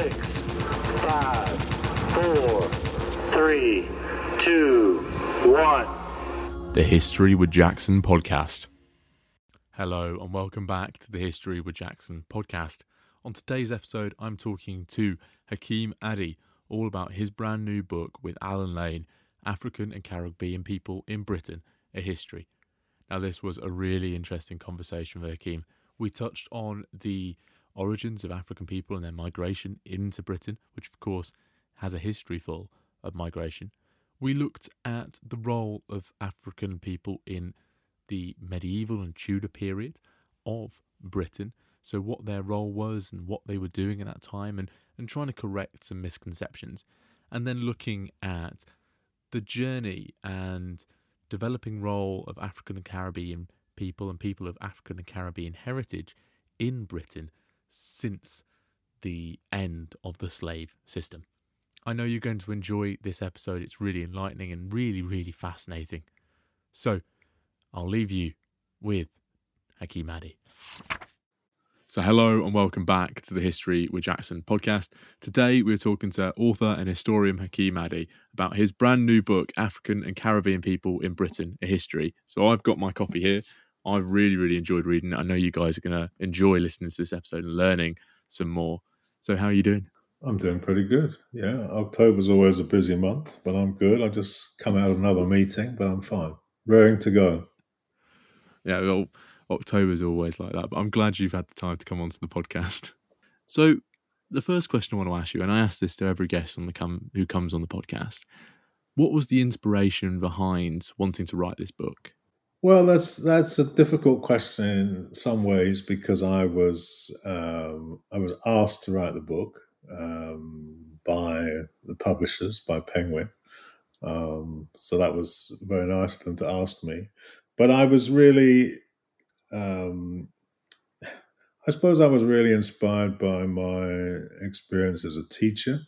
six, five, four, three, two, one. The History with Jackson podcast. Hello, and welcome back to the History with Jackson podcast. On today's episode, I'm talking to Hakim Adi all about his brand new book with Allen Lane, African and Caribbean People in Britain, A History. Now, this was a really interesting conversation with Hakim. We touched on the origins of African people and their migration into Britain, which of course has a history full of migration. We looked at the role of African people in the medieval and Tudor period of Britain. So, what their role was and what they were doing at that time, and, and trying to correct some misconceptions. And then looking at the journey and developing role of African and Caribbean people and people of African and Caribbean heritage in Britain since the end of the slave system. I know you're going to enjoy this episode. It's really enlightening and really, really fascinating. So, I'll leave you with Hakim Adi. So, hello and welcome back to the History with Jackson podcast. Today, we're talking to author and historian Hakim Adi about his brand new book, African and Caribbean People in Britain, A History. So, I've got my copy here. I've really, really enjoyed reading it. I know you guys are going to enjoy listening to this episode and learning some more. So, how are you doing? I'm doing pretty good. Yeah, October's always a busy month, but I'm good. I just come out of another meeting, but I'm fine. Raring to go. Yeah, well, October's always like that, but I'm glad you've had the time to come onto the podcast. So, the first question I want to ask you, and I ask this to every guest on the come who comes on the podcast, what was the inspiration behind wanting to write this book? Well, that's that's a difficult question in some ways because I was um, I was asked to write the book um, by the publishers by Penguin, um, so that was very nice of them to ask me. But I was really um, I suppose I was really inspired by my experience as a teacher.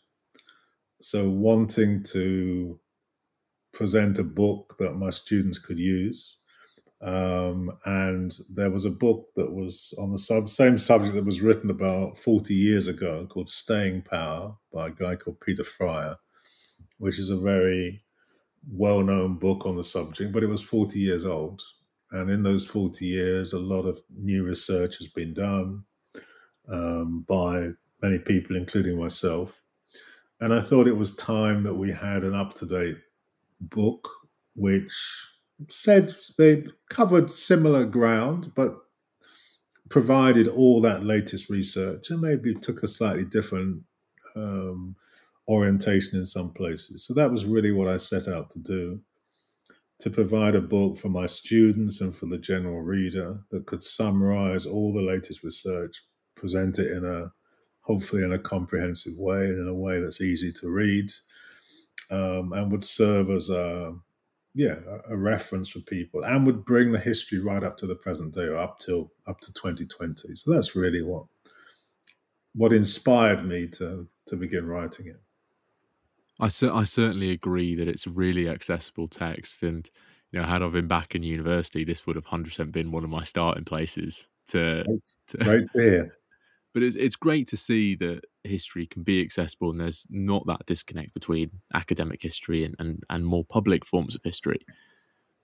So, wanting to present a book that my students could use. Um, and there was a book that was on the sub, same subject that was written about 40 years ago called Staying Power by a guy called Peter Fryer, which is a very well known book on the subject, but it was 40 years old. And in those 40 years, a lot of new research has been done um, by many people, including myself. And I thought it was time that we had an up to date book which said they covered similar ground, but provided all that latest research and maybe took a slightly different um, orientation in some places. So that was really what I set out to do to provide a book for my students and for the general reader that could summarize all the latest research, present it in a hopefully in a comprehensive way, in a way that's easy to read, um, and would serve as a yeah a, a reference for people, and would bring the history right up to the present day or up till up to 2020. So that's really what what inspired me to to begin writing it. I, I certainly agree that it's really accessible text. And, you know, had I been back in university, this would have 100% been one of my starting places to. Great to, great to hear. But it's, it's great to see that history can be accessible and there's not that disconnect between academic history and, and, and more public forms of history.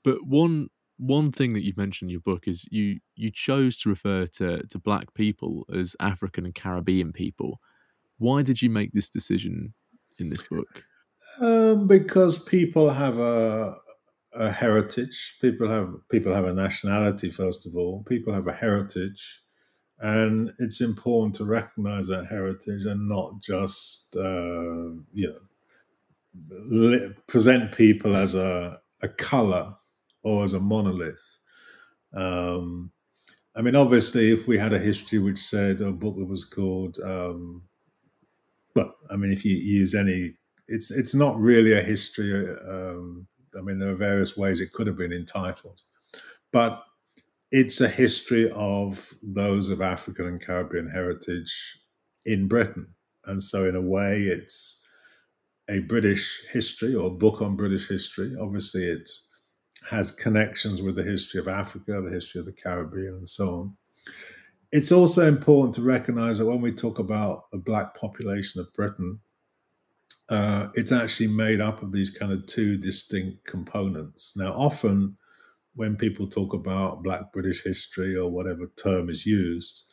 But one one thing that you've mentioned in your book is you you chose to refer to, to black people as African and Caribbean people. Why did you make this decision in this book? Um, because people have a a heritage. People have people have a nationality. First of all, people have a heritage, and it's important to recognize that heritage and not just uh, you know present people as a a color or as a monolith. Um, I mean, obviously, if we had a history which said a book that was called um, well, I mean, if you use any, it's it's not really a history. Um, I mean, there are various ways it could have been entitled, but it's a history of those of African and Caribbean heritage in Britain, and so in a way, it's a British history or book on British history. Obviously, it has connections with the history of Africa, the history of the Caribbean, and so on. it's also important to recognize that when we talk about the black population of Britain, uh, it's actually made up of these kind of two distinct components. Now, often when people talk about Black British history or whatever term is used,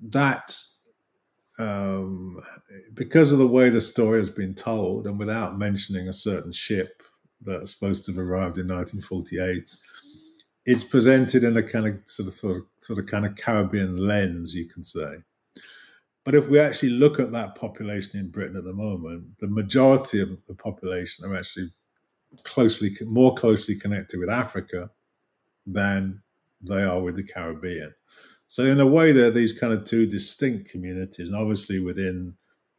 that um, because of the way the story has been told, and without mentioning a certain ship that's supposed to have arrived in 1948, it's presented in a kind of sort of sort of, sort of kind of Caribbean lens, you can say. But if we actually look at that population in Britain at the moment, the majority of the population are actually closely, more closely connected with Africa than they are with the Caribbean. So in a way, there are these kind of two distinct communities, and obviously within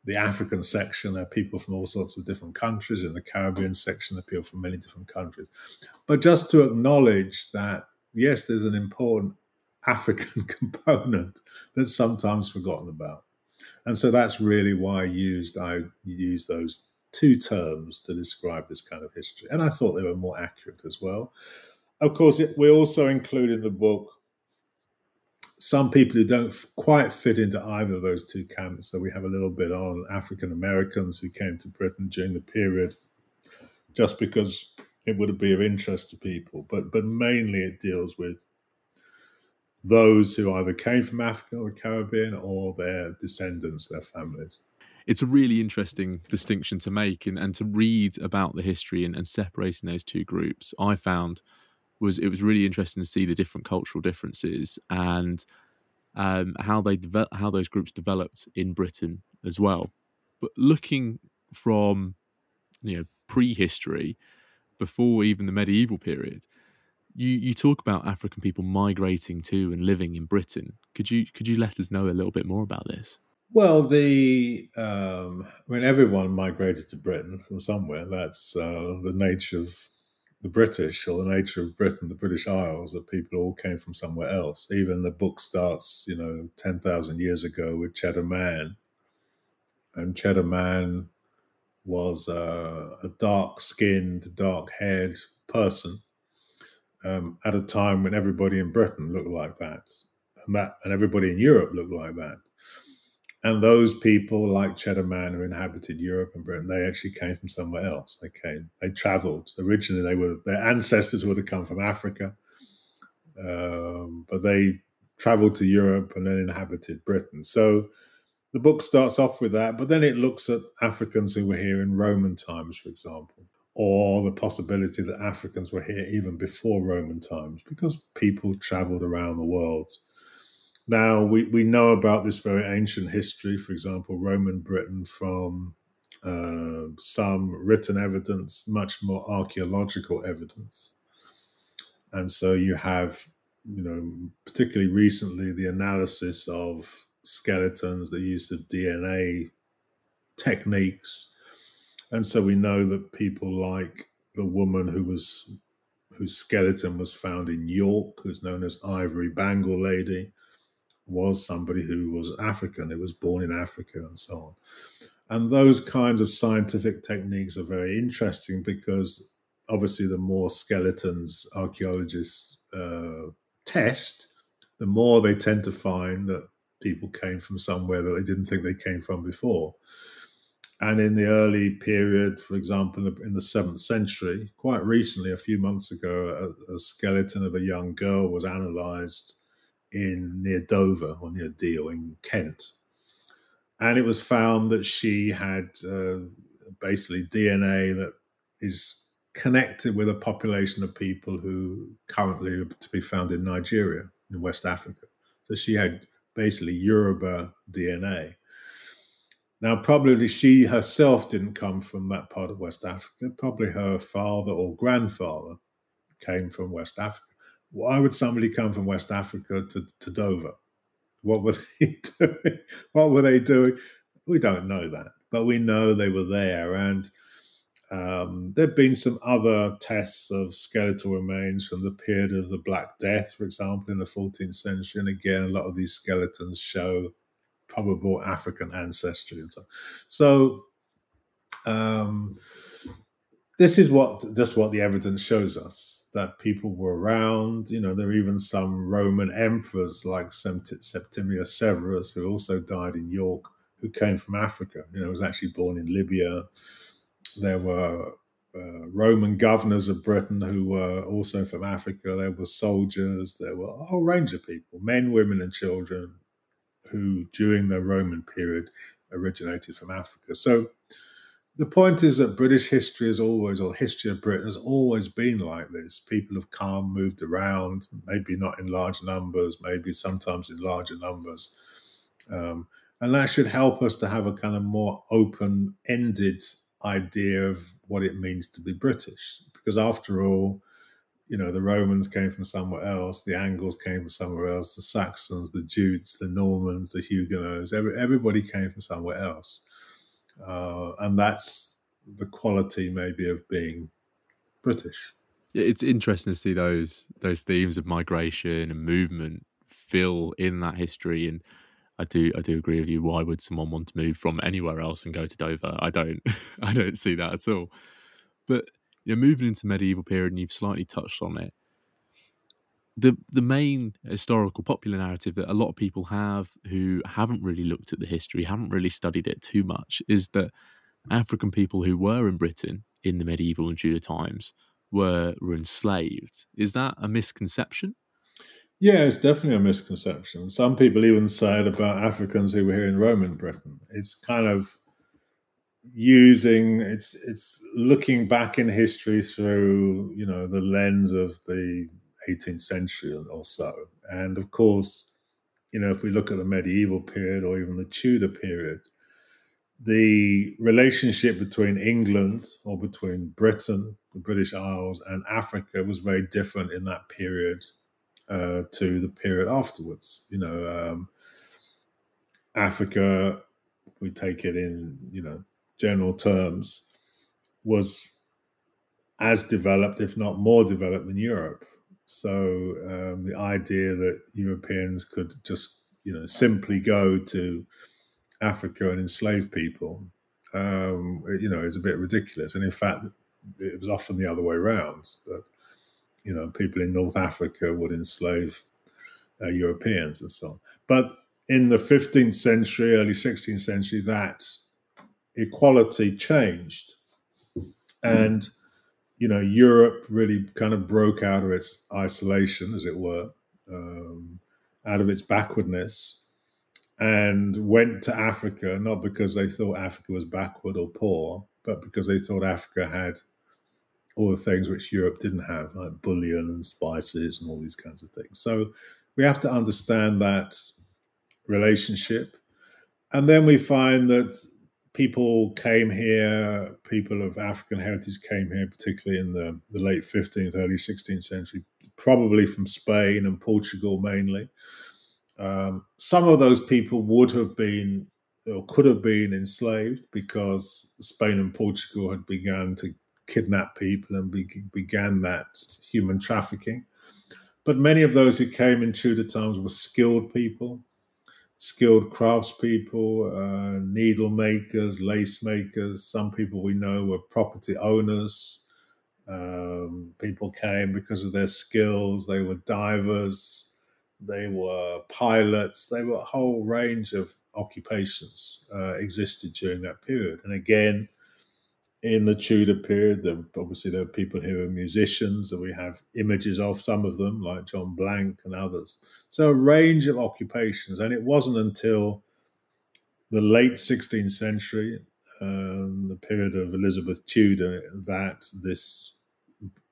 the African section, there are people from all sorts of different countries. In the Caribbean section, there are people from many different countries. But just to acknowledge that, yes, there's an important African component that's sometimes forgotten about. And so that's really why I used I used those two terms to describe this kind of history. And I thought they were more accurate as well. Of course, it, we also include in the book some people who don't quite fit into either of those two camps. So we have a little bit on African Americans who came to Britain during the period, just because it would be of interest to people. But but mainly it deals with those who either came from Africa or the Caribbean or their descendants, their families it's a really interesting distinction to make and, and to read about the history and, and separating those two groups i found was it was really interesting to see the different cultural differences and um, how they develop how those groups developed in britain as well. But looking from you know prehistory before even the medieval period you you talk about african people migrating to and living in britain. Could you could you let us know a little bit more about this well, the um, I mean, everyone migrated to Britain from somewhere. That's uh, the nature of the British, or the nature of Britain, the British Isles. That people all came from somewhere else. Even the book starts, you know, ten thousand years ago with Cheddar Man, and Cheddar Man was uh, a dark-skinned, dark-haired person um, at a time when everybody in Britain looked like that, and that, and everybody in Europe looked like that and those people, like Cheddar Man, who inhabited Europe and Britain, they actually came from somewhere else. They came, they travelled. Originally, they were their ancestors would have come from Africa, um, but they travelled to Europe and then inhabited Britain. So the book starts off with that, but then it looks at Africans who were here in Roman times, for example, or the possibility that Africans were here even before Roman times, because people travelled around the world now, we, we know about this very ancient history, for example, Roman Britain, from uh, some written evidence, much more archaeological evidence. And so you have, you know, particularly recently, the analysis of skeletons, the use of DNA techniques. And so we know that people like the woman who was whose skeleton was found in York, who's known as Ivory Bangle Lady, was somebody who was African, it was born in Africa, and so on. And those kinds of scientific techniques are very interesting because obviously, the more skeletons archaeologists uh, test, the more they tend to find that people came from somewhere that they didn't think they came from before. And in the early period, for example, in the seventh century, quite recently, a few months ago, a, a skeleton of a young girl was analyzed in near Dover or near Deal in Kent, and it was found that she had uh, basically DNA that is connected with a population of people who currently are to be found in Nigeria in West Africa. So she had basically Yoruba DNA. Now, probably she herself didn't come from that part of West Africa. Probably her father or grandfather came from West Africa why would somebody come from West Africa to, to Dover? What were they doing? What were they doing? We don't know that, but we know they were there. And um, there have been some other tests of skeletal remains from the period of the Black Death, for example, in the 14th century. And again, a lot of these skeletons show probable African ancestry. And so, so um, this is what just what the evidence shows us that people were around. You know, there are even some Roman emperors like Septimius Severus, who also died in York, who came from Africa. You know, was actually born in Libya. There were uh, Roman governors of Britain who were also from Africa. There were soldiers. There were a whole range of people, men, women, and children, who during the Roman period originated from Africa. So the point is that British history is always, or history of Britain has always been like this. People have come, moved around, maybe not in large numbers, maybe sometimes in larger numbers. Um, and that should help us to have a kind of more open ended idea of what it means to be British. Because after all, you know, the Romans came from somewhere else, the Angles came from somewhere else, the Saxons, the Jutes, the Normans, the Huguenots, every, everybody came from somewhere else. Uh, and that's the quality maybe of being British. It's interesting to see those those themes of migration and movement fill in that history and I do I do agree with you. Why would someone want to move from anywhere else and go to Dover? I don't I don't see that at all. But you're moving into medieval period and you've slightly touched on it. The the main historical popular narrative that a lot of people have who haven't really looked at the history, haven't really studied it too much, is that African people who were in Britain in the medieval and Tudor times were were enslaved. Is that a misconception? Yeah, it's definitely a misconception. Some people even say it about Africans who were here in Roman Britain. It's kind of using it's it's looking back in history through you know the lens of the 18th century or so and of course you know if we look at the medieval period or even the tudor period the relationship between england or between britain the british isles and africa was very different in that period uh, to the period afterwards. You know, um, Africa, we take it in you know general terms, was as developed, if not more developed, than Europe. So um, the idea that Europeans could just you know simply go to Africa and enslave people, um, you know, is a bit ridiculous. And in fact, it was often the other way around. That you know, people in North Africa would enslave uh, Europeans and so on. But in the 15th century, early 16th century, that equality changed. And, you know, Europe really kind of broke out of its isolation, as it were, um, out of its backwardness, and went to Africa, not because they thought Africa was backward or poor, but because they thought Africa had all the things which Europe didn't have, like bullion and spices and all these kinds of things. So we have to understand that relationship. And then we find that people came here, people of African heritage came here, particularly in the, the late 15th, early 16th century, probably from Spain and Portugal mainly. Um, some of those people would have been or could have been enslaved because Spain and Portugal had begun to kidnap people and be, began that human trafficking. But many of those who came in Tudor times were skilled people, skilled craftspeople, uh, needle makers, lace makers. Some people we know were property owners. Um, people came because of their skills. They were divers. They were pilots. They were a whole range of occupations uh, existed during that period. And again, in the Tudor period, there, obviously there are people who are musicians, and we have images of some of them, like John Blanke and others. So a range of occupations, and it wasn't until the late 16th century, um, the period of Elizabeth Tudor, that this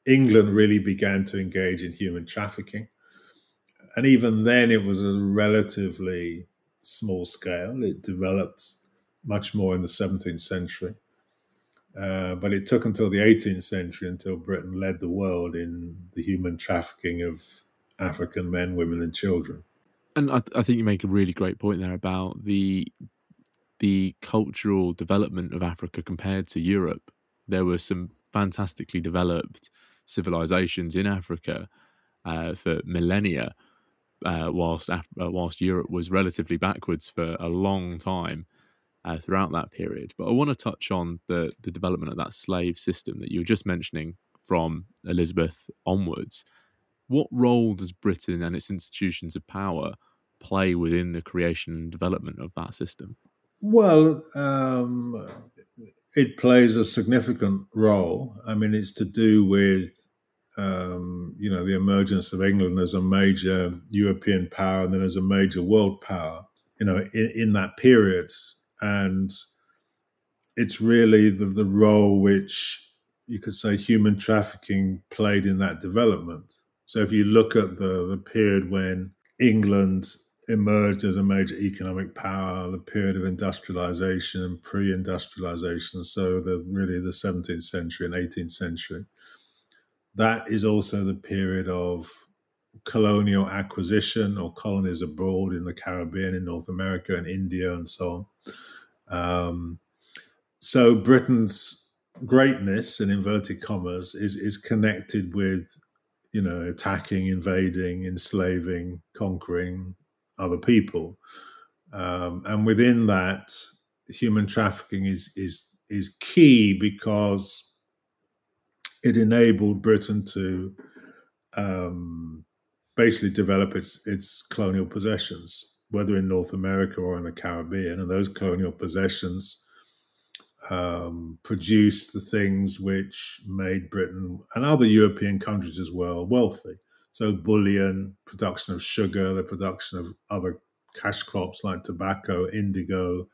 England really began to engage in human trafficking. And even then, it was a relatively small scale. It developed much more in the 17th century. Uh, but it took until the 18th century until Britain led the world in the human trafficking of African men, women, and children. And I, th- I think you make a really great point there about the the cultural development of Africa compared to Europe. There were some fantastically developed civilizations in Africa uh, for millennia, uh, whilst Af- uh, whilst Europe was relatively backwards for a long time uh, throughout that period. But I want to touch on the the development of that slave system that you were just mentioning from Elizabeth onwards. What role does Britain and its institutions of power play within the creation and development of that system? Well, um, it plays a significant role. I mean, it's to do with um, you know the emergence of England as a major European power and then as a major world power. You know, in, in that period, and it's really the, the role which you could say human trafficking played in that development. So if you look at the, the period when England emerged as a major economic power, the period of industrialization, and pre-industrialization, so the really the 17th century and 18th century. That is also the period of colonial acquisition or colonies abroad in the Caribbean, in North America, and India, and so on. Um, so Britain's greatness, in inverted commas, is is connected with you know attacking, invading, enslaving, conquering other people, um, and within that, human trafficking is is is key because it enabled Britain to um, basically develop its its colonial possessions, whether in North America or in the Caribbean, and those colonial possessions um, produced the things which made Britain and other European countries as well wealthy. So, bullion, production of sugar, the production of other cash crops like tobacco, indigo,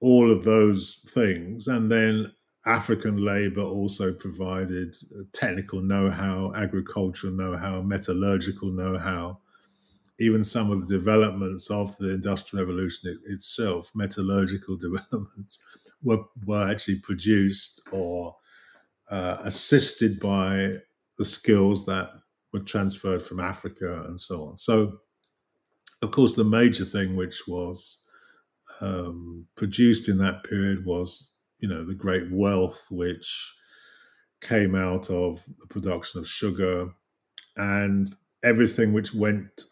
all of those things. And then African labor also provided technical know how, agricultural know how, metallurgical know how, even some of the developments of the Industrial Revolution itself, metallurgical developments, were, were actually produced or uh, assisted by the skills that were transferred from Africa and so on. So, of course, the major thing which was um, produced in that period was, you know, the great wealth which came out of the production of sugar and everything which went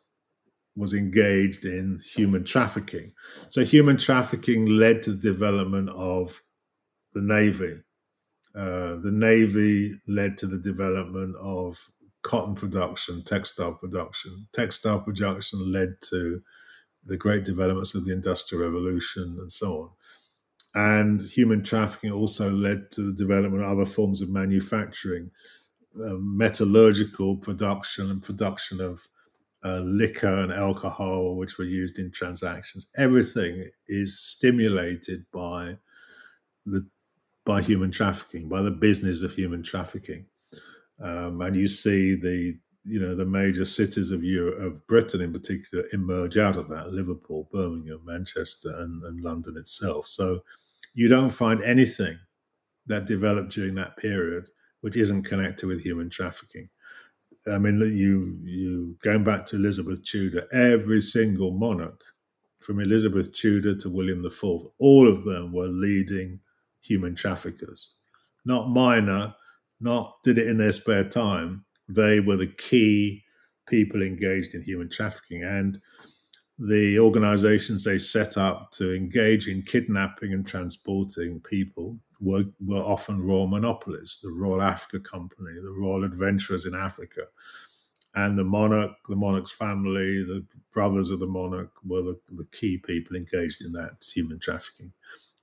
was engaged in human trafficking. So, human trafficking led to the development of the Navy. Uh, the Navy led to the development of cotton production, textile production. Textile production led to the great developments of the Industrial Revolution and so on. And human trafficking also led to the development of other forms of manufacturing, uh, metallurgical production and production of uh, liquor and alcohol, which were used in transactions. Everything is stimulated by the by human trafficking, by the business of human trafficking, um, and you see the you know the major cities of Europe, of Britain in particular, emerge out of that: Liverpool, Birmingham, Manchester, and, and London itself. So you don't find anything that developed during that period which isn't connected with human trafficking. I mean, you you going back to Elizabeth Tudor, every single monarch, from Elizabeth Tudor to William IV, all of them were leading human traffickers, not minor, not did it in their spare time. They were the key people engaged in human trafficking, and the organizations they set up to engage in kidnapping and transporting people were, were often royal monopolies the Royal Africa Company, the Royal Adventurers in Africa. And the monarch, the monarch's family, the brothers of the monarch were the, the key people engaged in that human trafficking.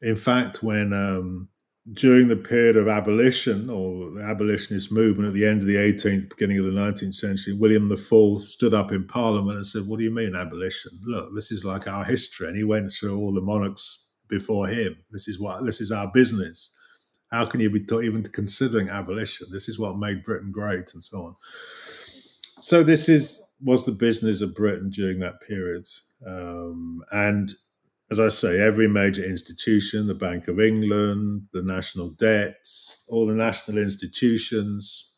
In fact, when um, during the period of abolition or the abolitionist movement at the end of the 18th, beginning of the 19th century, William IV stood up in Parliament and said, What do you mean abolition? Look, this is like our history. And he went through all the monarchs before him. This is what this is our business. How can you be even considering abolition? This is what made Britain great, and so on. So this is was the business of Britain during that period, um, and as I say, every major institution, the Bank of England, the national debt, all the national institutions,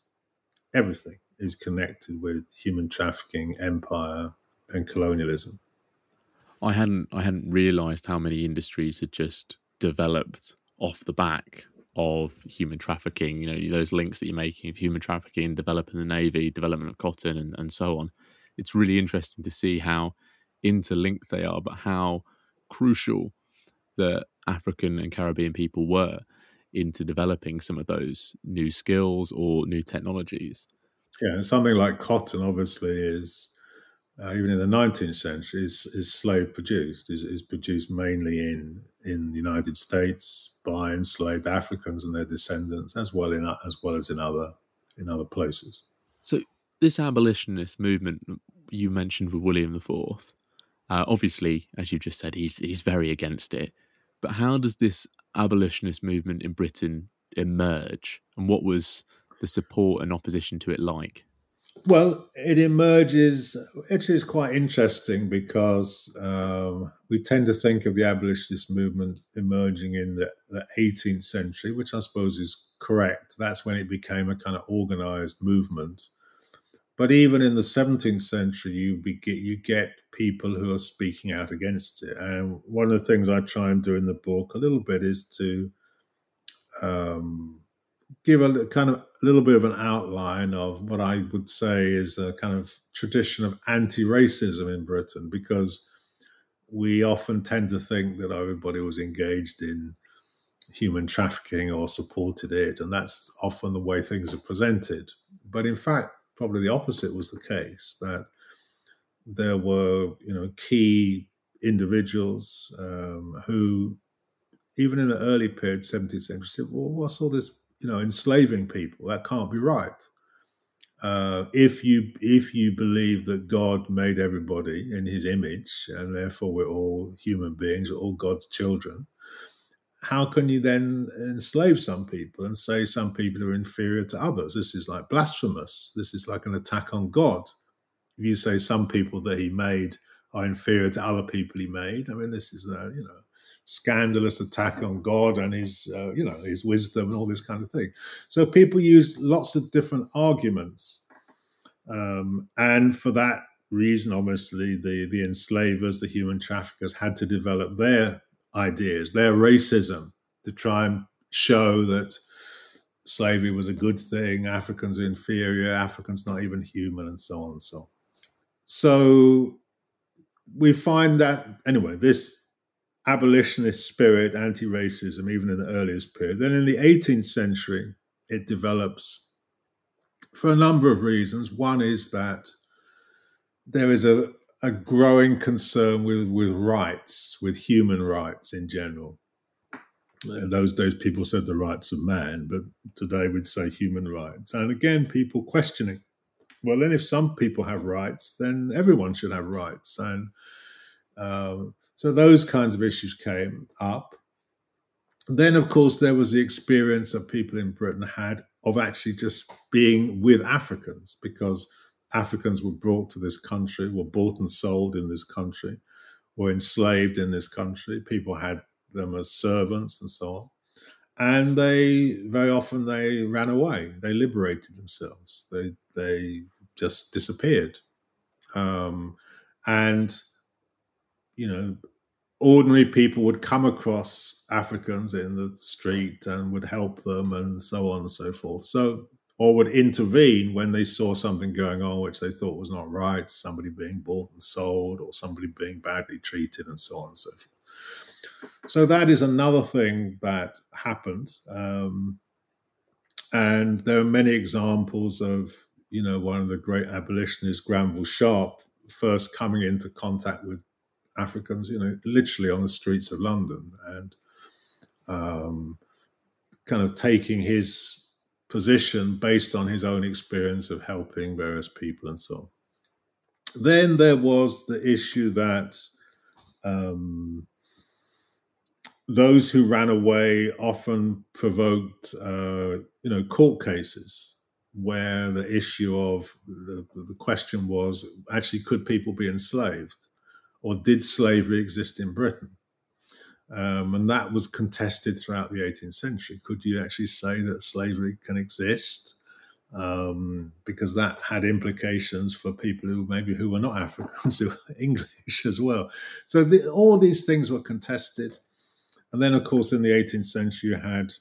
everything is connected with human trafficking, empire, and colonialism. I hadn't I hadn't realised how many industries had just developed off the back of human trafficking. You know, those links that you're making of human trafficking, developing the navy, development of cotton, and, and so on. It's really interesting to see how interlinked they are, but how crucial that African and Caribbean people were into developing some of those new skills or new technologies. Yeah, something like cotton obviously is uh, even in the 19th century is, is slave produced is, is produced mainly in in the United States by enslaved Africans and their descendants as well in as well as in other in other places. So this abolitionist movement you mentioned with William IV, uh, obviously, as you just said, he's he's very against it. But how does this abolitionist movement in Britain emerge, and what was the support and opposition to it like? Well, it emerges. It's quite interesting because um, we tend to think of the abolitionist movement emerging in the, the 18th century, which I suppose is correct. That's when it became a kind of organized movement. But even in the 17th century, you be, you get people who are speaking out against it. And one of the things I try and do in the book a little bit is to um, give a kind of a little bit of an outline of what I would say is a kind of tradition of anti-racism in Britain, because we often tend to think that everybody was engaged in human trafficking or supported it, and that's often the way things are presented. But in fact, probably the opposite was the case that there were, you know, key individuals um, who, even in the early period, 17th century, said, "Well, what's all this you know, enslaving people. That can't be right. Uh, if you if you believe that God made everybody in His image, and therefore we're all human beings, we're all God's children, how can you then enslave some people and say some people are inferior to others? This is like blasphemous. This is like an attack on God. If you say some people that He made are inferior to other people He made, I mean, this is a, you know scandalous attack on God and his, uh, you know, his wisdom and all this kind of thing. So people use lots of different arguments, um, and for that reason, obviously, the the enslavers, the human traffickers, had to develop their ideas, their racism, to try and show that slavery was a good thing, Africans are inferior, Africans not even human, and so on and so on. So we find that anyway, this abolitionist spirit, anti racism, even in the earliest period. Then in the 18th century, it develops for a number of reasons. One is that there is a, a growing concern with, with rights, with human rights in general. In those days, people said the rights of man, but today we'd say human rights. And again, people questioning well, then if some people have rights, then everyone should have rights. And um, so those kinds of issues came up. Then, of course, there was the experience that people in Britain had of actually just being with Africans because Africans were brought to this country, were bought and sold in this country, were enslaved in this country. People had them as servants and so on. And they very often they ran away. They liberated themselves. They they just disappeared. Um, and you know, ordinary people would come across Africans in the street and would help them and so on and so forth. So, or would intervene when they saw something going on which they thought was not right, somebody being bought and sold, or somebody being badly treated, and so on and so forth. So, that is another thing that happened. Um, and there are many examples of, you know, one of the great abolitionists, Granville Sharp, first coming into contact with Africans, you know, literally on the streets of London, and um, kind of taking his position based on his own experience of helping various people and so on. Then there was the issue that um, those who ran away often provoked, uh, you know, court cases where the issue of the, the question was actually could people be enslaved or did slavery exist in Britain? Um, and that was contested throughout the 18th century. Could you actually say that slavery can exist? Um, because that had implications for people who maybe who were not Africans, who were English as well. So the, all these things were contested. And then, of course, in the 18th century, you had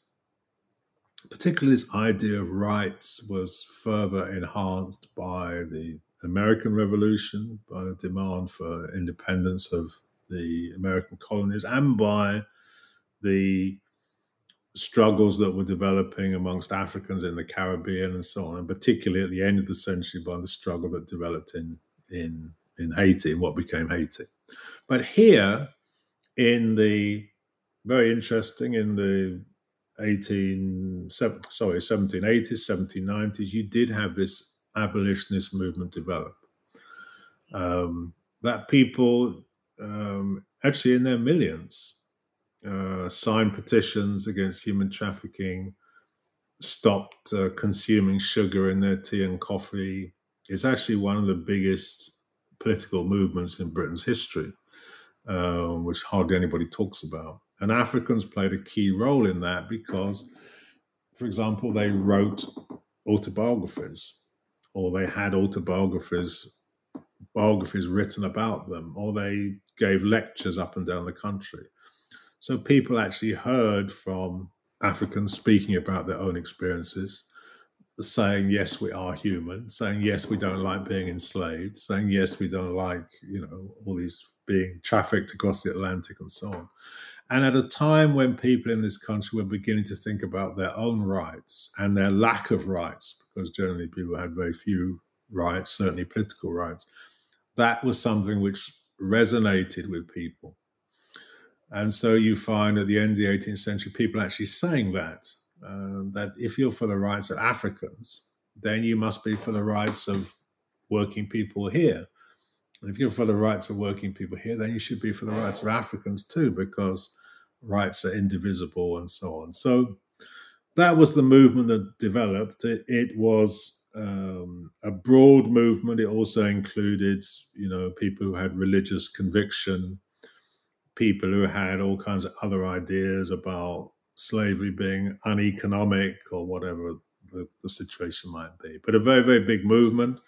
particularly this idea of rights was further enhanced by the American Revolution, by the demand for independence of the American colonies, and by the struggles that were developing amongst Africans in the Caribbean and so on, and particularly at the end of the century by the struggle that developed in in in Haiti, in what became Haiti. But here, in the very interesting in the 18 sorry 1780s 1790s you did have this abolitionist movement develop. Um, that people um, actually in their millions uh, signed petitions against human trafficking stopped uh, consuming sugar in their tea and coffee it's actually one of the biggest political movements in britain's history uh, which hardly anybody talks about. And Africans played a key role in that because, for example, they wrote autobiographies or they had autobiographies biographies written about them or they gave lectures up and down the country. So people actually heard from Africans speaking about their own experiences, saying, yes, we are human, saying, yes, we don't like being enslaved, saying, yes, we don't like, you know, all these being trafficked across the Atlantic and so on. And at a time when people in this country were beginning to think about their own rights and their lack of rights, because generally people had very few rights, certainly political rights, that was something which resonated with people. And so you find at the end of the 18th century, people actually saying that, uh, that if you're for the rights of Africans, then you must be for the rights of working people here. And if you're for the rights of working people here, then you should be for the rights of Africans too, because rights are indivisible and so on. So that was the movement that developed. It, it was um, a broad movement. It also included, you know, people who had religious conviction, people who had all kinds of other ideas about slavery being uneconomic or whatever the, the situation might be. But a very, very big movement.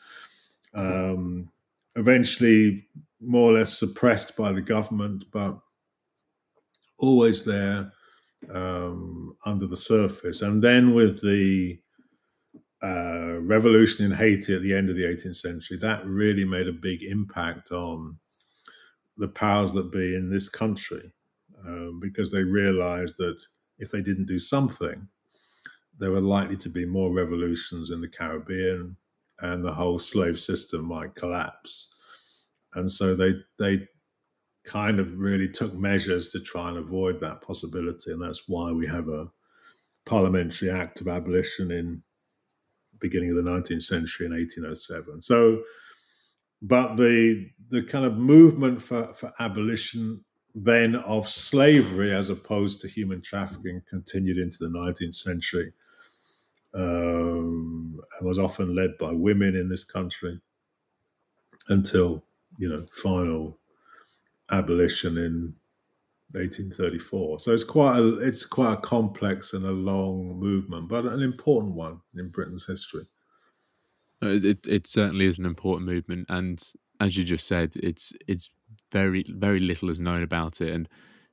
Um, eventually more or less suppressed by the government, but always there um, under the surface. And then with the uh, revolution in Haiti at the end of the 18th century, that really made a big impact on the powers that be in this country um, because they realized that if they didn't do something, there were likely to be more revolutions in the Caribbean and the whole slave system might collapse. And so they they kind of really took measures to try and avoid that possibility, and that's why we have a parliamentary act of abolition in beginning of the 19th century in 1807. So, but the the kind of movement for, for abolition then of slavery as opposed to human trafficking continued into the 19th century um, and was often led by women in this country until you know final abolition in 1834. So it's quite a it's quite a complex and a long movement, but an important one in Britain's history. It, it, it certainly is an important movement, and as you just said, it's it's very very little is known about it, and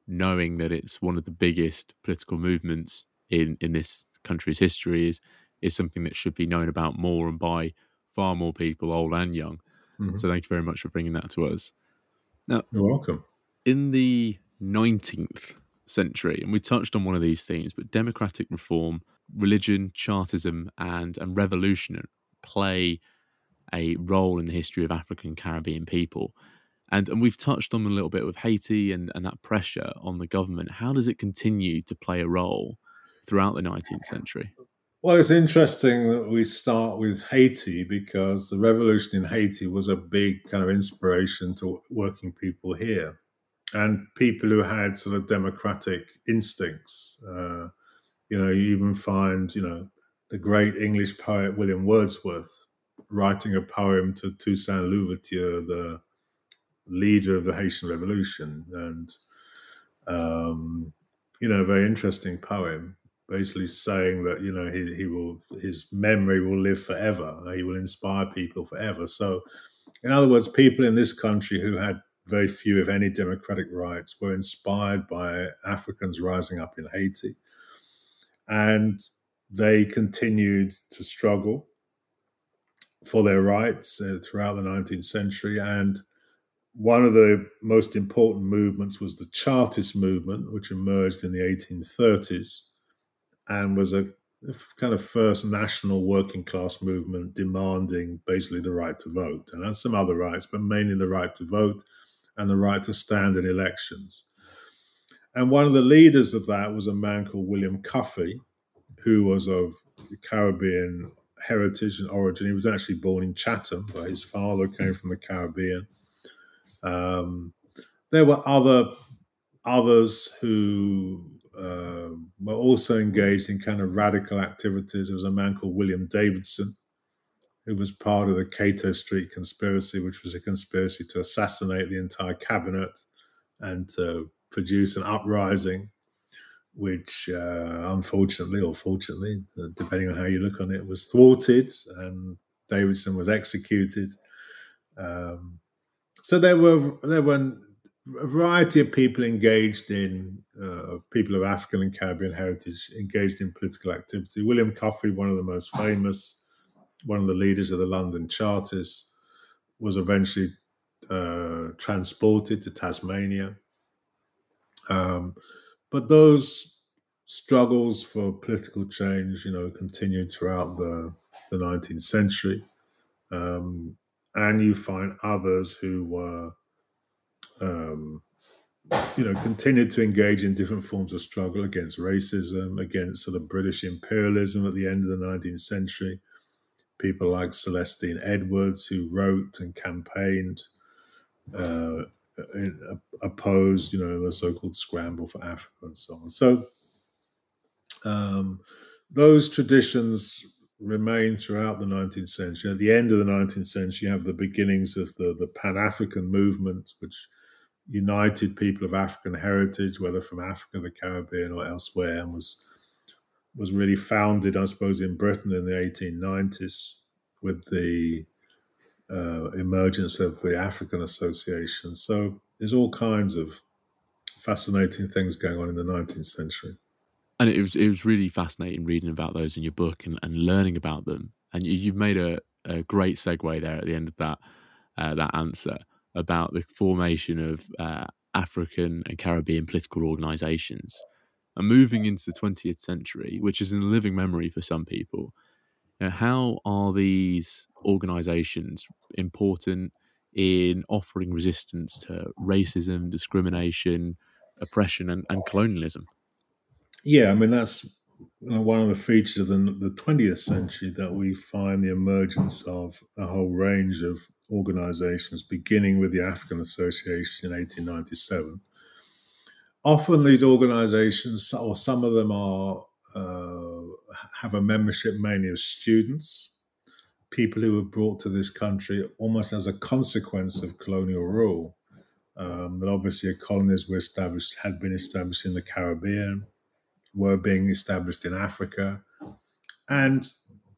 knowing that it's one of the biggest political movements in in this country's history is is something that should be known about more and by far more people, old and young. Mm-hmm. So thank you very much for bringing that to us. Now, you're welcome. In the 19th century, and we touched on one of these themes, but democratic reform, religion, Chartism, and and revolution play a role in the history of African Caribbean people. And and we've touched on a little bit with Haiti and, and that pressure on the government. How does it continue to play a role throughout the 19th century? Well, it's interesting that we start with Haiti because the revolution in Haiti was a big kind of inspiration to working people here and people who had sort of democratic instincts. Uh, you know, you even find, you know, the great English poet William Wordsworth writing a poem to Toussaint Louverture, the leader of the Haitian Revolution, and um, you know, a very interesting poem basically saying that you know he, he will his memory will live forever. He will inspire people forever. So in other words people in this country who had very few if any democratic rights were inspired by africans rising up in haiti. And they continued to struggle for their rights uh, throughout the 19th century. And one of the most important movements was the chartist movement which emerged in the 1830s and was a kind of first national working class movement demanding basically the right to vote and some other rights, but mainly the right to vote and the right to stand in elections. And one of the leaders of that was a man called William Cuffay, who was of Caribbean heritage and origin. He was actually born in Chatham, but his father came from the Caribbean. Um, there were other others who were also engaged in kind of radical activities. There was a man called William Davidson, who was part of the Cato Street conspiracy, which was a conspiracy to assassinate the entire cabinet and to produce an uprising, which uh, unfortunately or fortunately, uh, depending on how you look on it, was thwarted and Davidson was executed. Um, so there were there were a variety of people engaged in uh, people of African and Caribbean heritage engaged in political activity. William Cuffay, one of the most famous, one of the leaders of the London Chartists, was eventually uh, transported to Tasmania. Um, but those struggles for political change, you know, continued throughout the, the 19th century. Um, and you find others who were um, you know, continued to engage in different forms of struggle against racism, against sort of British imperialism at the end of the 19th century. People like Celestine Edwards, who wrote and campaigned, uh, opposed, you know, the so-called scramble for Africa and so on. So um, those traditions remain throughout the 19th century. At the end of the 19th century, you have the beginnings of the, the Pan African movement, which united people of African heritage, whether from Africa, the Caribbean, or elsewhere, and was was really founded, I suppose, in Britain in the 1890s with the uh, emergence of the African Association. So there's all kinds of fascinating things going on in the 19th century. And it was it was really fascinating reading about those in your book and, and learning about them. And you, have made a, a great segue there at the end of that uh, that answer about the formation of uh, African and Caribbean political organizations. And moving into the 20th century, which is in living memory for some people, you know, how are these organizations important in offering resistance to racism, discrimination, oppression, and, and colonialism? Yeah, I mean, that's you know, one of the features of the, the 20th century that we find the emergence of a whole range of organizations, beginning with the African Association in 1897. Often these organizations, or some of them are, uh, have a membership mainly of students, people who were brought to this country almost as a consequence of colonial rule. Um, that obviously colonies were established, had been established in the Caribbean, were being established in Africa. And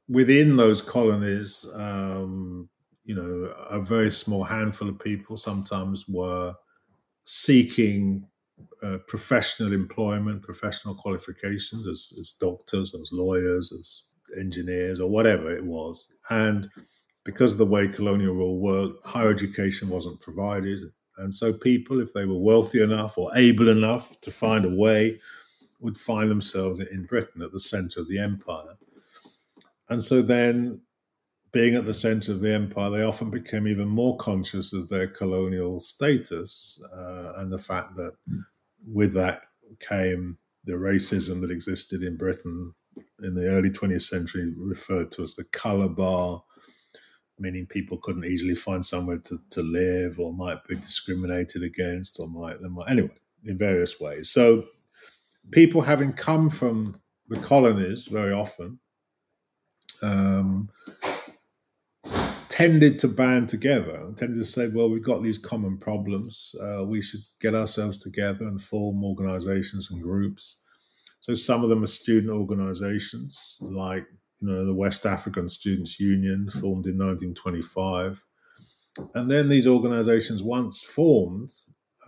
within those colonies, um, you know, a very small handful of people sometimes were seeking uh, professional employment, professional qualifications as, as doctors, as lawyers, as engineers, or whatever it was. And because of the way colonial rule worked, higher education wasn't provided. And so people, if they were wealthy enough or able enough to find a way, would find themselves in Britain at the center of the empire. And so then being at the center of the empire, they often became even more conscious of their colonial status uh, and the fact that with that came the racism that existed in Britain in the early 20th century, referred to as the color bar, meaning people couldn't easily find somewhere to, to live or might be discriminated against or might, might anyway, in various ways. So people having come from the colonies very often um, tended to band together tended to say, well, we've got these common problems. Uh, we should get ourselves together and form organizations and groups. So some of them are student organizations, like you know the West African Students Union, formed in 1925. And then these organizations, once formed,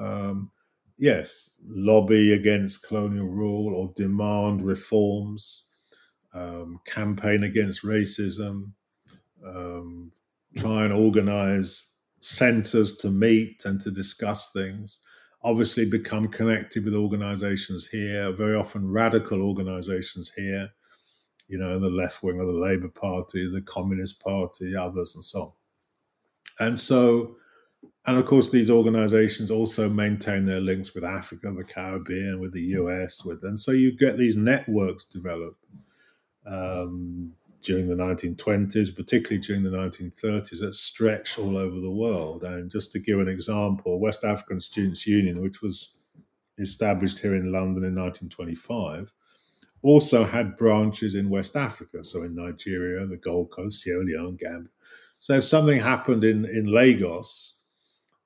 um, yes, lobby against colonial rule or demand reforms, um, campaign against racism, um, try and organize centers to meet and to discuss things. obviously become connected with organizations here, very often radical organizations here, you know, the left wing of the Labour Party, the Communist Party, others, and so on. And so, and of course, these organizations also maintain their links with Africa, the Caribbean, with the US, with, and so you get these networks developed. Um, during the 1920s, particularly during the 1930s, that stretched all over the world. And just to give an example, West African Students' Union, which was established here in London in 1925, also had branches in West Africa, so in Nigeria, the Gold Coast, Sierra Leone, Gambia. So if something happened in, in Lagos,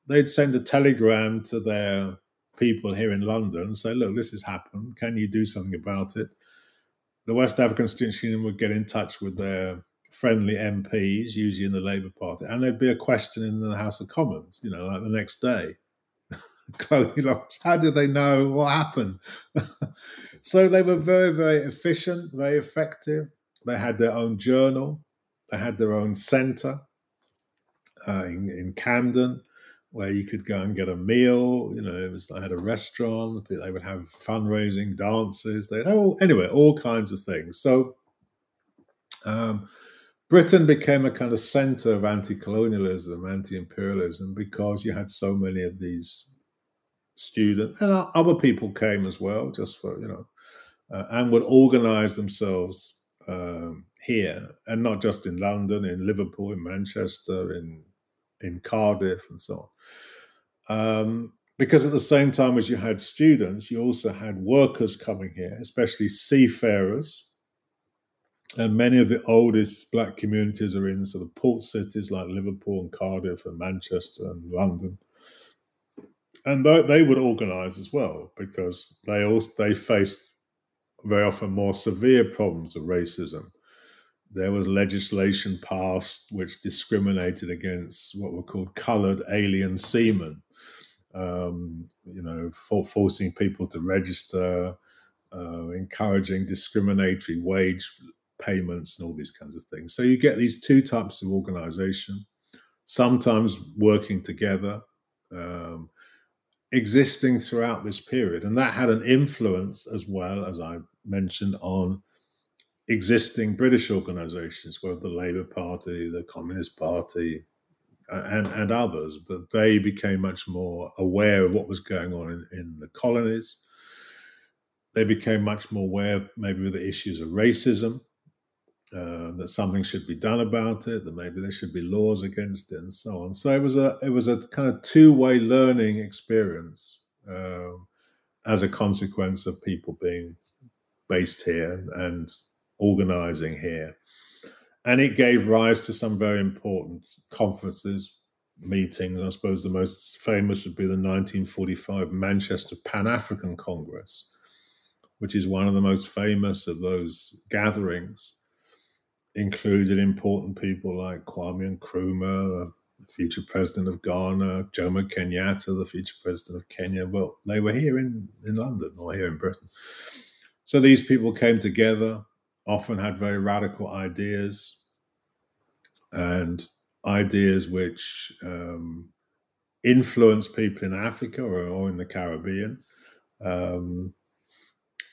they'd send a telegram to their people here in London, and say, look, this has happened. Can you do something about it? The West African Students' Union would get in touch with their friendly MPs, usually in the Labour Party, and there'd be a question in the House of Commons, you know, like the next day. Colonial how did they know what happened? so they were very, very efficient, very effective. They had their own journal, they had their own centre uh, in, in Camden where you could go and get a meal. You know, it was I had a restaurant. They would have fundraising, dances. They all anyway, all kinds of things. So um, Britain became a kind of center of anti-colonialism, anti-imperialism, because you had so many of these students and other people came as well, just for you know, uh, and would organize themselves um, here, and not just in London, in Liverpool, in Manchester, in in Cardiff and so on. Um, because at the same time as you had students, you also had workers coming here, especially seafarers. And many of the oldest black communities are in sort of port cities like Liverpool and Cardiff and Manchester and London. And they would organize as well because they also they faced very often more severe problems of racism there was legislation passed which discriminated against what were called colored alien seamen, um, you know, for forcing people to register, uh, encouraging discriminatory wage payments and all these kinds of things. So you get these two types of organization, sometimes working together, um, existing throughout this period. And that had an influence as well, as I mentioned, on existing British organisations, whether the Labour Party, the Communist Party, and, and others, that they became much more aware of what was going on in, in the colonies. They became much more aware, maybe, of the issues of racism, uh, that something should be done about it, that maybe there should be laws against it, and so on. So it was a it was a kind of two way learning experience uh, as a consequence of people being based here and organizing here. And it gave rise to some very important conferences, meetings. I suppose the most famous would be the 1945 Manchester Pan African Congress, which is one of the most famous of those gatherings. Included important people like Kwame Nkrumah, the future president of Ghana, Jomo Kenyatta, the future president of Kenya. Well, they were here in, in London or here in Britain. So these people came together often had very radical ideas and ideas which um, influence people in Africa or, or in the Caribbean, um,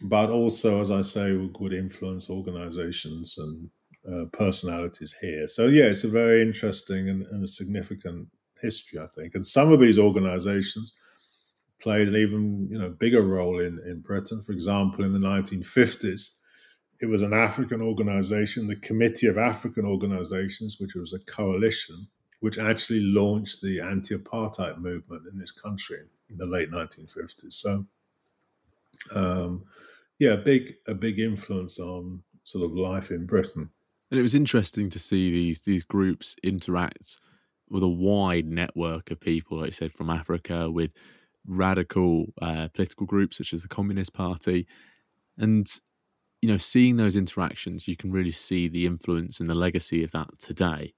but also, as I say, would influence organizations and uh, personalities here. So, yeah, it's a very interesting and, and, a significant history, I think. And some of these organizations played an even you know bigger role in, in Britain. For example, in the 1950s, it was an African organization, the Committee of African Organizations, which was a coalition, which actually launched the anti apartheid movement in this country in the late 1950s. So, um, yeah, a big, a big influence on sort of life in Britain. And it was interesting to see these these groups interact with a wide network of people, like you said, from Africa, with radical uh, political groups such as the Communist Party, and you know, seeing those interactions, you can really see the influence and the legacy of that today.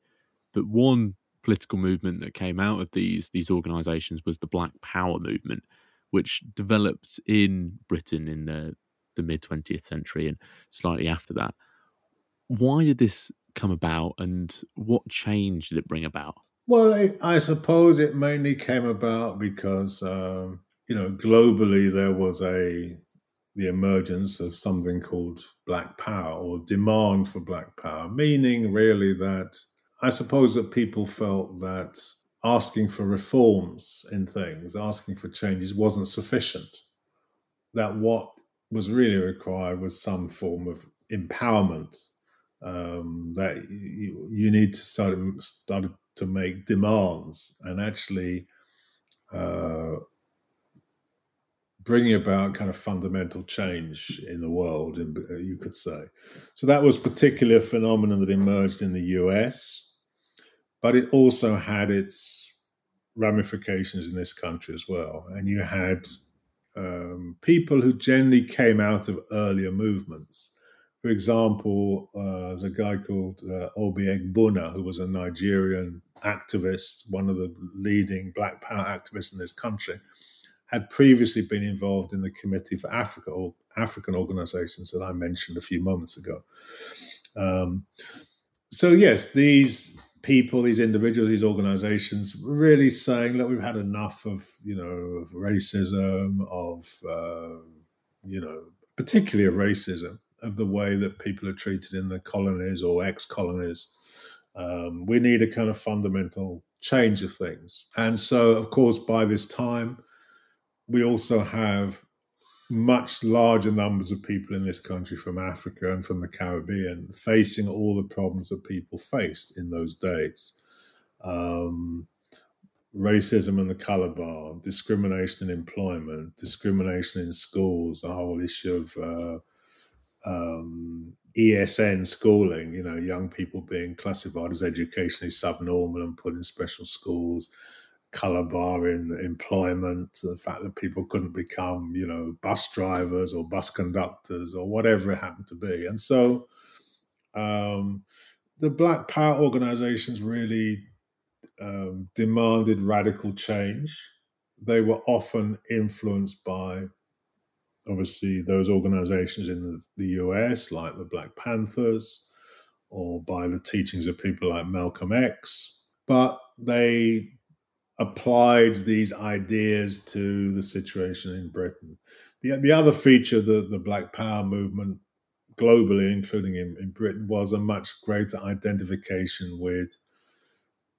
But one political movement that came out of these these organisations was the Black Power movement, which developed in Britain in the the mid twentieth century and slightly after that. Why did this come about, and what change did it bring about? Well, I suppose it mainly came about because um, you know, globally there was a the emergence of something called black power or demand for black power, meaning really that I suppose that people felt that asking for reforms in things, asking for changes wasn't sufficient. That what was really required was some form of empowerment. Um, that you, you, need to start, start to make demands and actually uh, bringing about kind of fundamental change in the world, you could say. So that was particularly a phenomenon that emerged in the US, but it also had its ramifications in this country as well. And you had um, people who generally came out of earlier movements. For example, uh, there's a guy called uh, Obi Egbuna, who was a Nigerian activist, one of the leading Black Power activists in this country had previously been involved in the Committee for Africa or African organizations that I mentioned a few moments ago. Um, so, yes, these people, these individuals, these organizations really saying, look, we've had enough of, you know, racism, of, uh, you know, particularly of racism, of the way that people are treated in the colonies or ex colonies. Um, we need a kind of fundamental change of things. And so, of course, by this time, we also have much larger numbers of people in this country from Africa and from the Caribbean facing all the problems that people faced in those days. Um, racism and the color bar, discrimination in employment, discrimination in schools, the whole issue of uh, um, ESN schooling, you know, young people being classified as educationally subnormal and put in special schools, color bar in employment, the fact that people couldn't become, you know, bus drivers or bus conductors or whatever it happened to be. And so um, the Black Power organizations really um, demanded radical change. They were often influenced by, obviously, those organizations in the, the US, like the Black Panthers, or by the teachings of people like Malcolm X. But they applied these ideas to the situation in Britain. The, the other feature that the Black Power movement globally, including in, in Britain, was a much greater identification with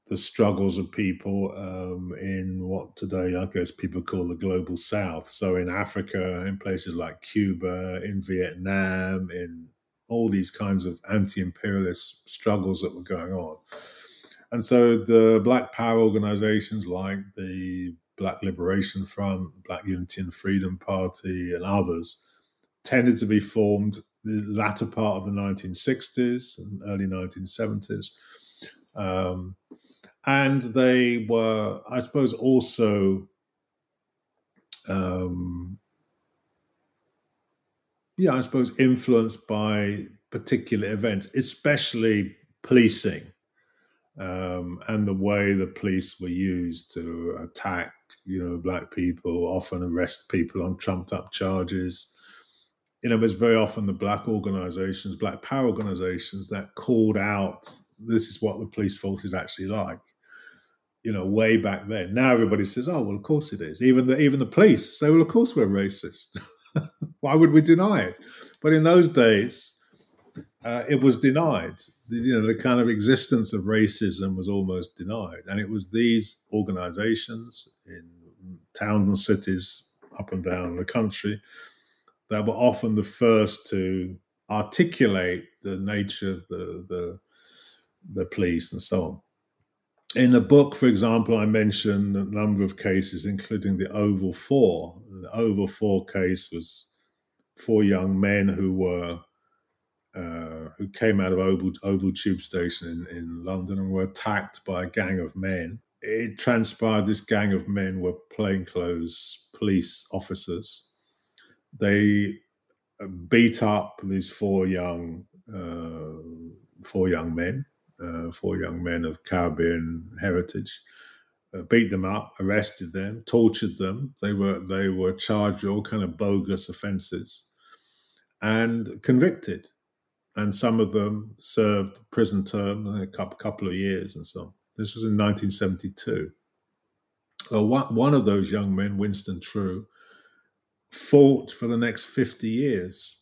the struggles of people um, in what today I guess people call the global south. So in Africa, in places like Cuba, in Vietnam, in all these kinds of anti imperialist struggles that were going on. And so the Black Power organizations like the Black Liberation Front, Black Unity and Freedom Party, and others tended to be formed the latter part of the 1960s and early 1970s. Um, and they were, I suppose, also um, yeah, I suppose influenced by particular events, especially policing um, and the way the police were used to attack, you know, black people, often arrest people on trumped up charges. You know, it was very often the black organizations, black power organizations that called out this is what the police force is actually like. You know, way back then. Now everybody says, "Oh, well, of course it is." Even the even the police say, "Well, of course we're racist." Why would we deny it? But in those days, uh, it was denied the, you know the kind of existence of racism was almost denied, and it was these organisations in towns and cities up and down the country that were often the first to articulate the nature of the the, the police and so on. In the book, for example, I mentioned a number of cases, including the Oval Four. The Oval Four case was four young men who were uh, who came out of Oval, Oval Tube Station in, in London and were attacked by a gang of men. It transpired this gang of men were plainclothes police officers. They uh, beat up these four young uh, four young men, uh, four young men of Caribbean heritage. Uh, beat them up, arrested them, tortured them. They were they were charged with all kind of bogus offences, and convicted and some of them served prison term, a couple, of years and so on. This was in 1972. Well, uh, one, of those young men, Winston Trew, fought for the next 50 years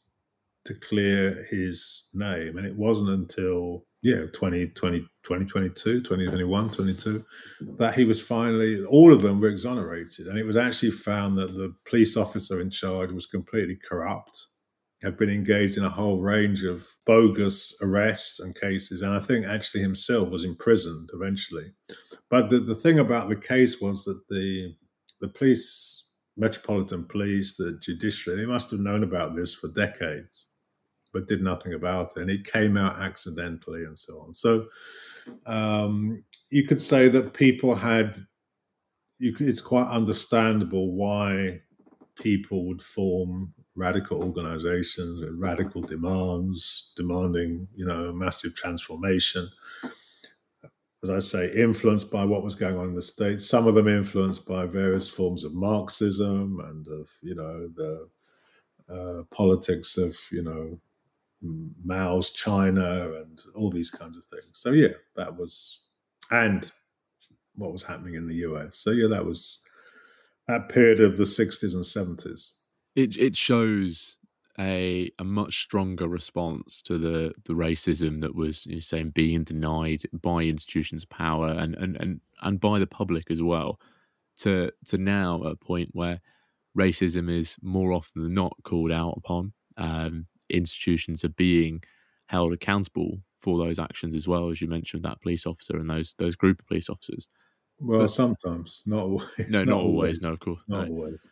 to clear his name. And it wasn't until, yeah, 20, 20, 2022, 2021, 22, that he was finally, all of them were exonerated. And it was actually found that the police officer in charge was completely corrupt, had been engaged in a whole range of bogus arrests and cases. And I think actually himself was imprisoned eventually. But the, the thing about the case was that the the police, Metropolitan Police, the judiciary, they must have known about this for decades but did nothing about it. And it came out accidentally and so on. So um, you could say that people had, you it's quite understandable why people would form radical organizations with radical demands, demanding, you know, massive transformation. As I say, influenced by what was going on in the States, some of them influenced by various forms of Marxism and of, you know, the uh, politics of, you know, Mao's China and all these kinds of things. So yeah, that was and what was happening in the US. So yeah, that was that period of the 60s and 70s. It it shows a a much stronger response to the the racism that was you know, saying being denied by institutions of power and, and and and by the public as well to to now a point where racism is more often than not called out upon um, institutions are being held accountable for those actions as well as you mentioned that police officer and those those group of police officers well but, sometimes not always no not, not always. always. no of course not no. always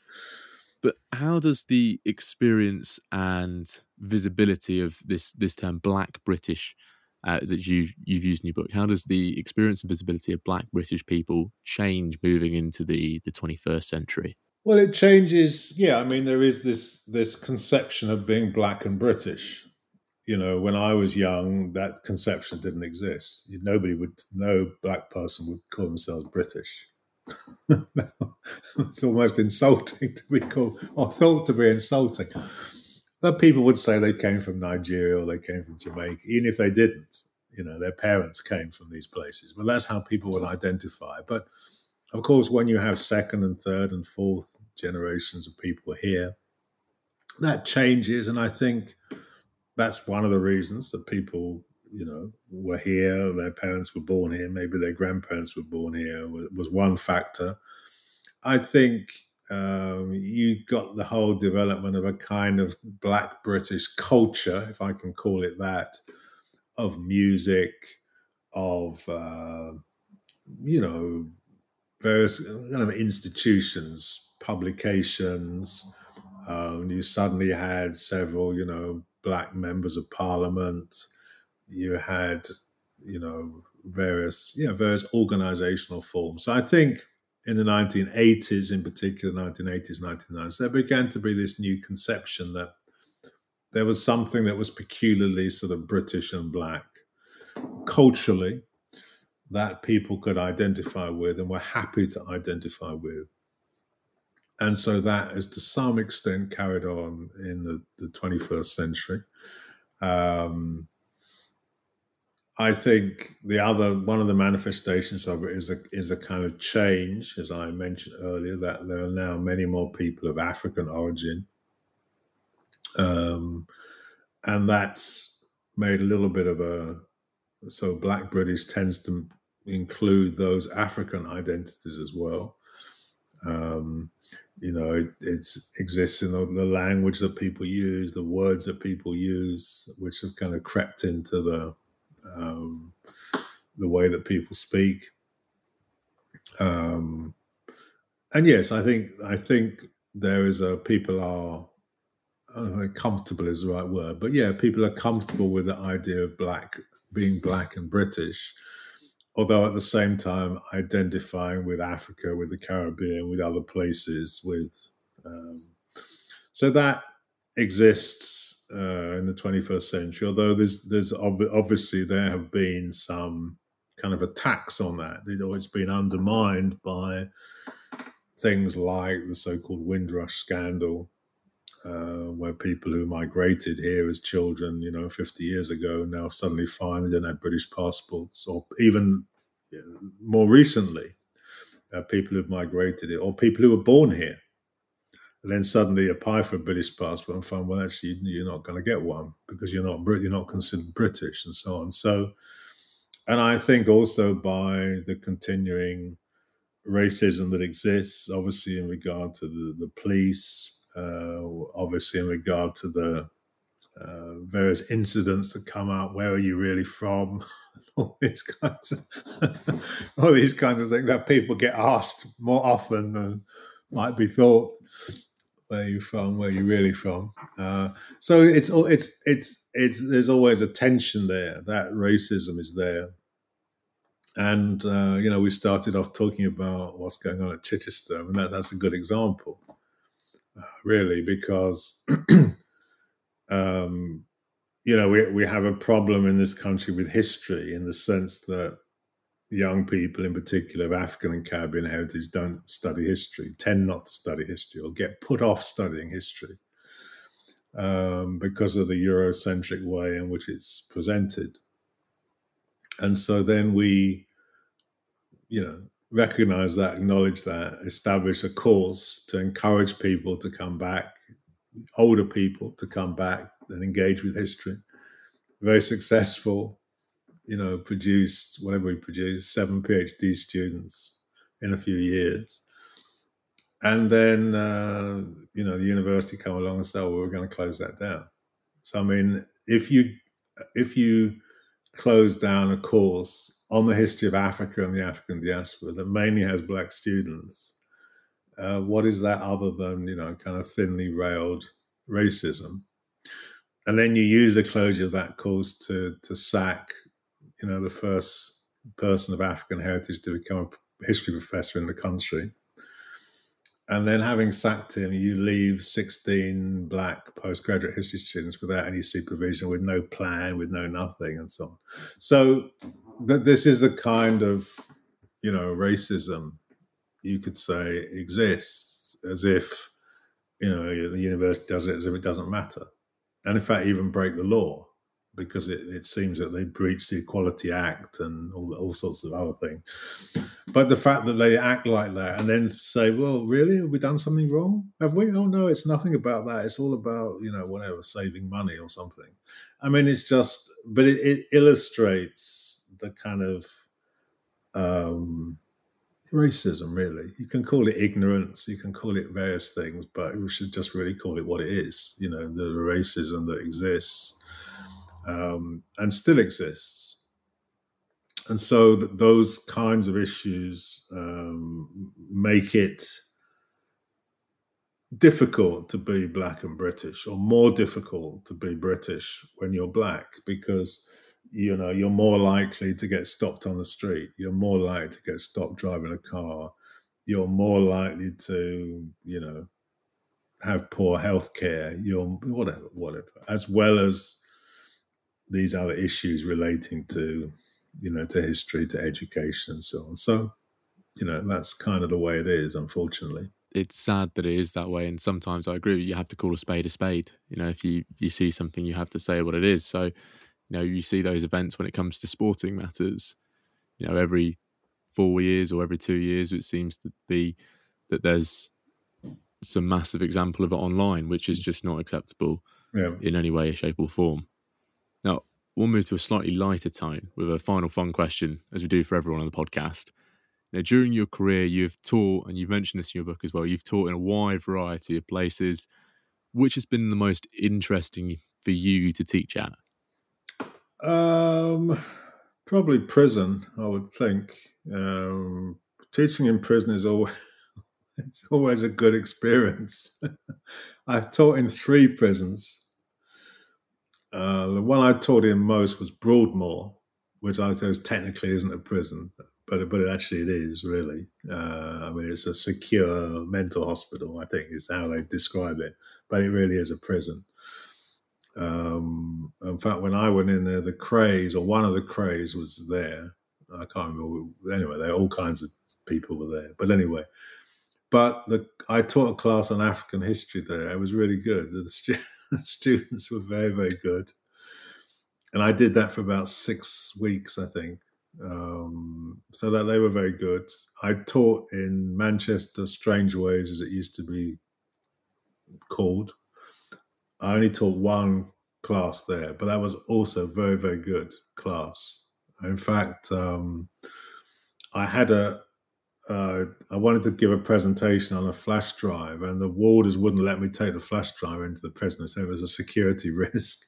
but how does the experience and visibility of this this term black british uh, that you you've used in your book how does the experience and visibility of black british people change moving into the the 21st century well, it changes. Yeah, I mean, there is this this conception of being black and British. You know, when I was young, that conception didn't exist. Nobody would, no black person would call themselves British. it's almost insulting to be called, or thought to be insulting. But people would say they came from Nigeria or they came from Jamaica, even if they didn't. You know, their parents came from these places. But that's how people would identify. But of course, when you have second and third and fourth generations of people here, that changes. And I think that's one of the reasons that people, you know, were here, their parents were born here, maybe their grandparents were born here, was one factor. I think um, you got the whole development of a kind of black British culture, if I can call it that, of music, of, uh, you know, various kind of institutions, publications. Um, you suddenly had several, you know, black members of parliament. You had, you know, various, yeah, various organizational forms. So I think in the 1980s, in particular, 1980s, 1990s, there began to be this new conception that there was something that was peculiarly sort of British and black culturally that people could identify with and were happy to identify with. And so that is to some extent carried on in the, the 21st century. Um, I think the other one of the manifestations of it is a is a kind of change, as I mentioned earlier, that there are now many more people of African origin, um, and that's made a little bit of a so Black British tends to include those African identities as well. Um, you know, it it's, exists in the, the, language that people use, the words that people use, which have kind of crept into the um, the way that people speak. Um, and yes, I think I think there is a people are know comfortable is the right word, but yeah, people are comfortable with the idea of black being black and British although at the same time identifying with Africa, with the Caribbean, with other places, with um, so that exists uh, in the 21st century. Although there's there's ob- obviously there have been some kind of attacks on that. It's been undermined by things like the so-called Windrush scandal, uh, where people who migrated here as children, you know, 50 years ago, now suddenly find they don't have British passports, or even more recently, uh, people who've migrated it, or people who were born here. And then suddenly apply for a British passport and find, well, actually, you're not going to get one because you're not you're not considered British, and so on. So, and I think also by the continuing racism that exists, obviously in regard to the, the police, uh, obviously in regard to the uh, various incidents that come out. Where are you really from? all these kinds of all these kinds of things that people get asked more often than might be thought. Where you're you from? Where you're you really from? Uh, so it's it's it's it's there's always a tension there. That racism is there, and uh, you know we started off talking about what's going on at Chichester, and that, that's a good example, uh, really, because um, you know, we, we have a problem in this country with history in the sense that young people, in particular of African and Caribbean heritage, don't study history, tend not to study history, or get put off studying history um, because of the Eurocentric way in which it's presented. And so then we, you know, recognize that, acknowledge that, establish a course to encourage people to come back older people to come back and engage with history. Very successful, you know, produced whatever we produced, seven PhD students in a few years. And then, uh, you know, the university come along and say, well, we're going to close that down. So, I mean, if you, if you close down a course on the history of Africa and the African diaspora that mainly has black students, uh, what is that other than you know kind of thinly railed racism? And then you use the closure of that course to to sack you know the first person of African heritage to become a history professor in the country. And then, having sacked him, you leave 16 black postgraduate history students without any supervision, with no plan, with no nothing, and so on. So, th- this is the kind of, you know, racism you could say exists as if you know the university does it as if it doesn't matter, and in fact even break the law because it, it seems that they breach the Equality Act and all, all sorts of other things. But the fact that they act like that and then say, "Well, really, have we done something wrong? Have we? Oh no, it's nothing about that. It's all about you know whatever saving money or something." I mean, it's just, but it, it illustrates the kind of um, racism, really. You can call it ignorance, you can call it various things, but we should just really call it what it is. You know, the racism that exists um, and still exists. And so that those kinds of issues um, make it difficult to be black and British, or more difficult to be British when you're black, because you know you're more likely to get stopped on the street you're more likely to get stopped driving a car you're more likely to you know have poor health care you're whatever whatever as well as these other issues relating to you know to history to education and so on so you know that's kind of the way it is unfortunately it's sad that it is that way and sometimes i agree you have to call a spade a spade you know if you you see something you have to say what it is so you know, you see those events when it comes to sporting matters. You know, every four years or every two years, it seems to be that there's some massive example of it online, which is mm. just not acceptable yeah. in any way, shape, or form. Now, we'll move to a slightly lighter tone with a final fun question, as we do for everyone on the podcast. Now, during your career, you've taught, and you've mentioned this in your book as well, you've taught in a wide variety of places. Which has been the most interesting for you to teach at? Um, probably prison. I would think. Um, teaching in prison is always it's always a good experience. I've taught in three prisons. Uh, the one I taught in most was Broadmoor, which I suppose technically isn't a prison, but but it actually it is really. Uh, I mean, it's a secure mental hospital. I think is how they describe it, but it really is a prison. Um, in fact, when I went in there, the Krays or one of the Krays was there. I can't remember. Anyway, there all kinds of people were there. But anyway, but the, I taught a class on African history there. It was really good. The students were very, very good. And I did that for about six weeks, I think. Um, so that they were very good. I taught in Manchester Strangeways, as it used to be called. I only taught one class there, but that was also very, very good class. In fact, um, I had a, uh, I wanted to give a presentation on a flash drive, and the warders wouldn't let me take the flash drive into the prison. They said it was a security risk.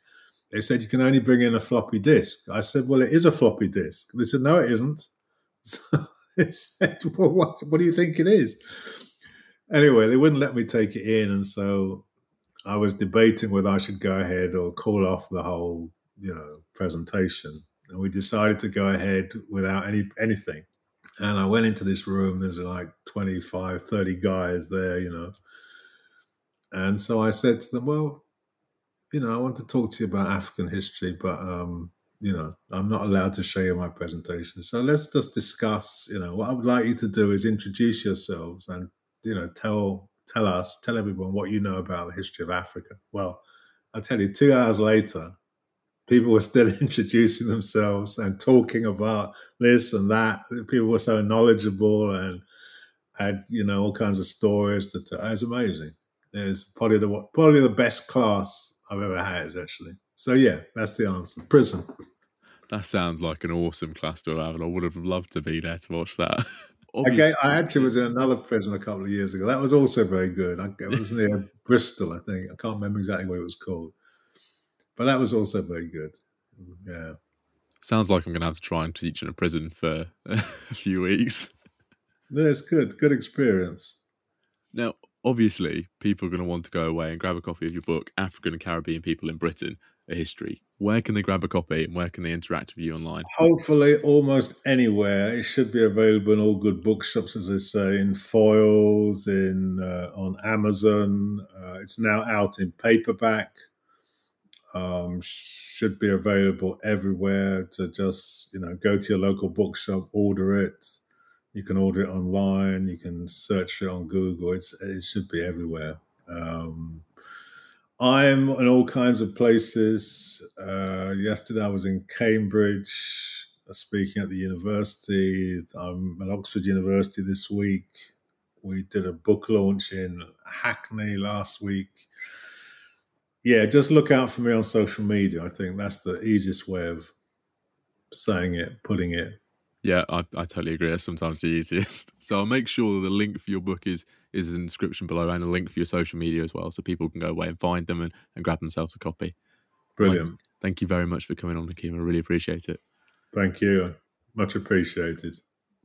They said you can only bring in a floppy disk. I said, well, it is a floppy disk. They said, no, it isn't. So they said, well, what, what do you think it is? Anyway, they wouldn't let me take it in, and so I was debating whether I should go ahead or call off the whole, you know, presentation. And we decided to go ahead without any anything. And I went into this room, there's like 25, 30 guys there, you know. And so I said to them, Well, you know, I want to talk to you about African history, but um, you know, I'm not allowed to show you my presentation. So let's just discuss, you know, what I would like you to do is introduce yourselves and, you know, tell tell us, tell everyone what you know about the history of Africa. Well, I tell you, two hours later, people were still introducing themselves and talking about this and that. People were so knowledgeable and had you know all kinds of stories. That uh, it was amazing. It's probably the probably the best class I've ever had actually. So yeah, that's the answer. Prison. That sounds like an awesome class to have, and I would have loved to be there to watch that. Okay, I actually was in another prison a couple of years ago. That was also very good. I, it was near Bristol, I think. I can't remember exactly what it was called, but that was also very good. Yeah. Sounds like I'm going to have to try and teach in a prison for a few weeks. No, it's good. Good experience. Now, obviously, people are going to want to go away and grab a copy of your book, African and Caribbean People in Britain, a history. Where can they grab a copy and where can they interact with you online? Hopefully, almost anywhere. It should be available in all good bookshops, as I say, in Foyles, in uh, on Amazon. Uh, it's now out in paperback. Um, should be available everywhere. To just you know, go to your local bookshop, order it. You can order it online. You can search it on Google. It's it should be everywhere. Um, I'm in all kinds of places. Uh, yesterday I was in Cambridge uh, speaking at the university. I'm at Oxford University this week. We did a book launch in Hackney last week. Yeah, just look out for me on social media. I think that's the easiest way of saying it, putting it. Yeah, I, I totally agree. That's sometimes the easiest. So I'll make sure the link for your book is is in the description below and a link for your social media as well, so people can go away and find them and, and grab themselves a copy. Brilliant. Mike, thank you very much for coming on, Hakim. I really appreciate it. Thank you. Much appreciated.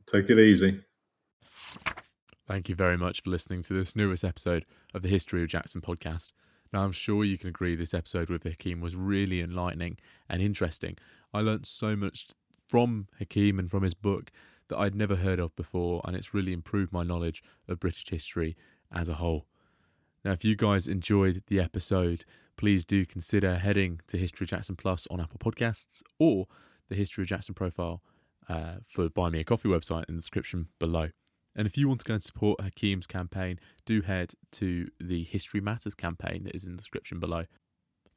Take it easy. Thank you very much for listening to this newest episode of the History of Jackson podcast. Now, I'm sure you can agree this episode with Hakim was really enlightening and interesting. I learned so much from Hakim and from his book that I'd never heard of before, and it's really improved my knowledge of British history as a whole. Now, if you guys enjoyed the episode, please do consider heading to History Jackson Plus on Apple Podcasts or the History of Jackson profile uh, for Buy Me a Coffee website in the description below. And if you want to go and support Hakim's campaign, do head to the History Matters campaign that is in the description below.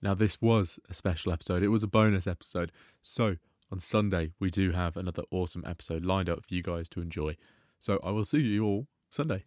Now, this was a special episode, it was a bonus episode. So, on Sunday, we do have another awesome episode lined up for you guys to enjoy. So I will see you all Sunday.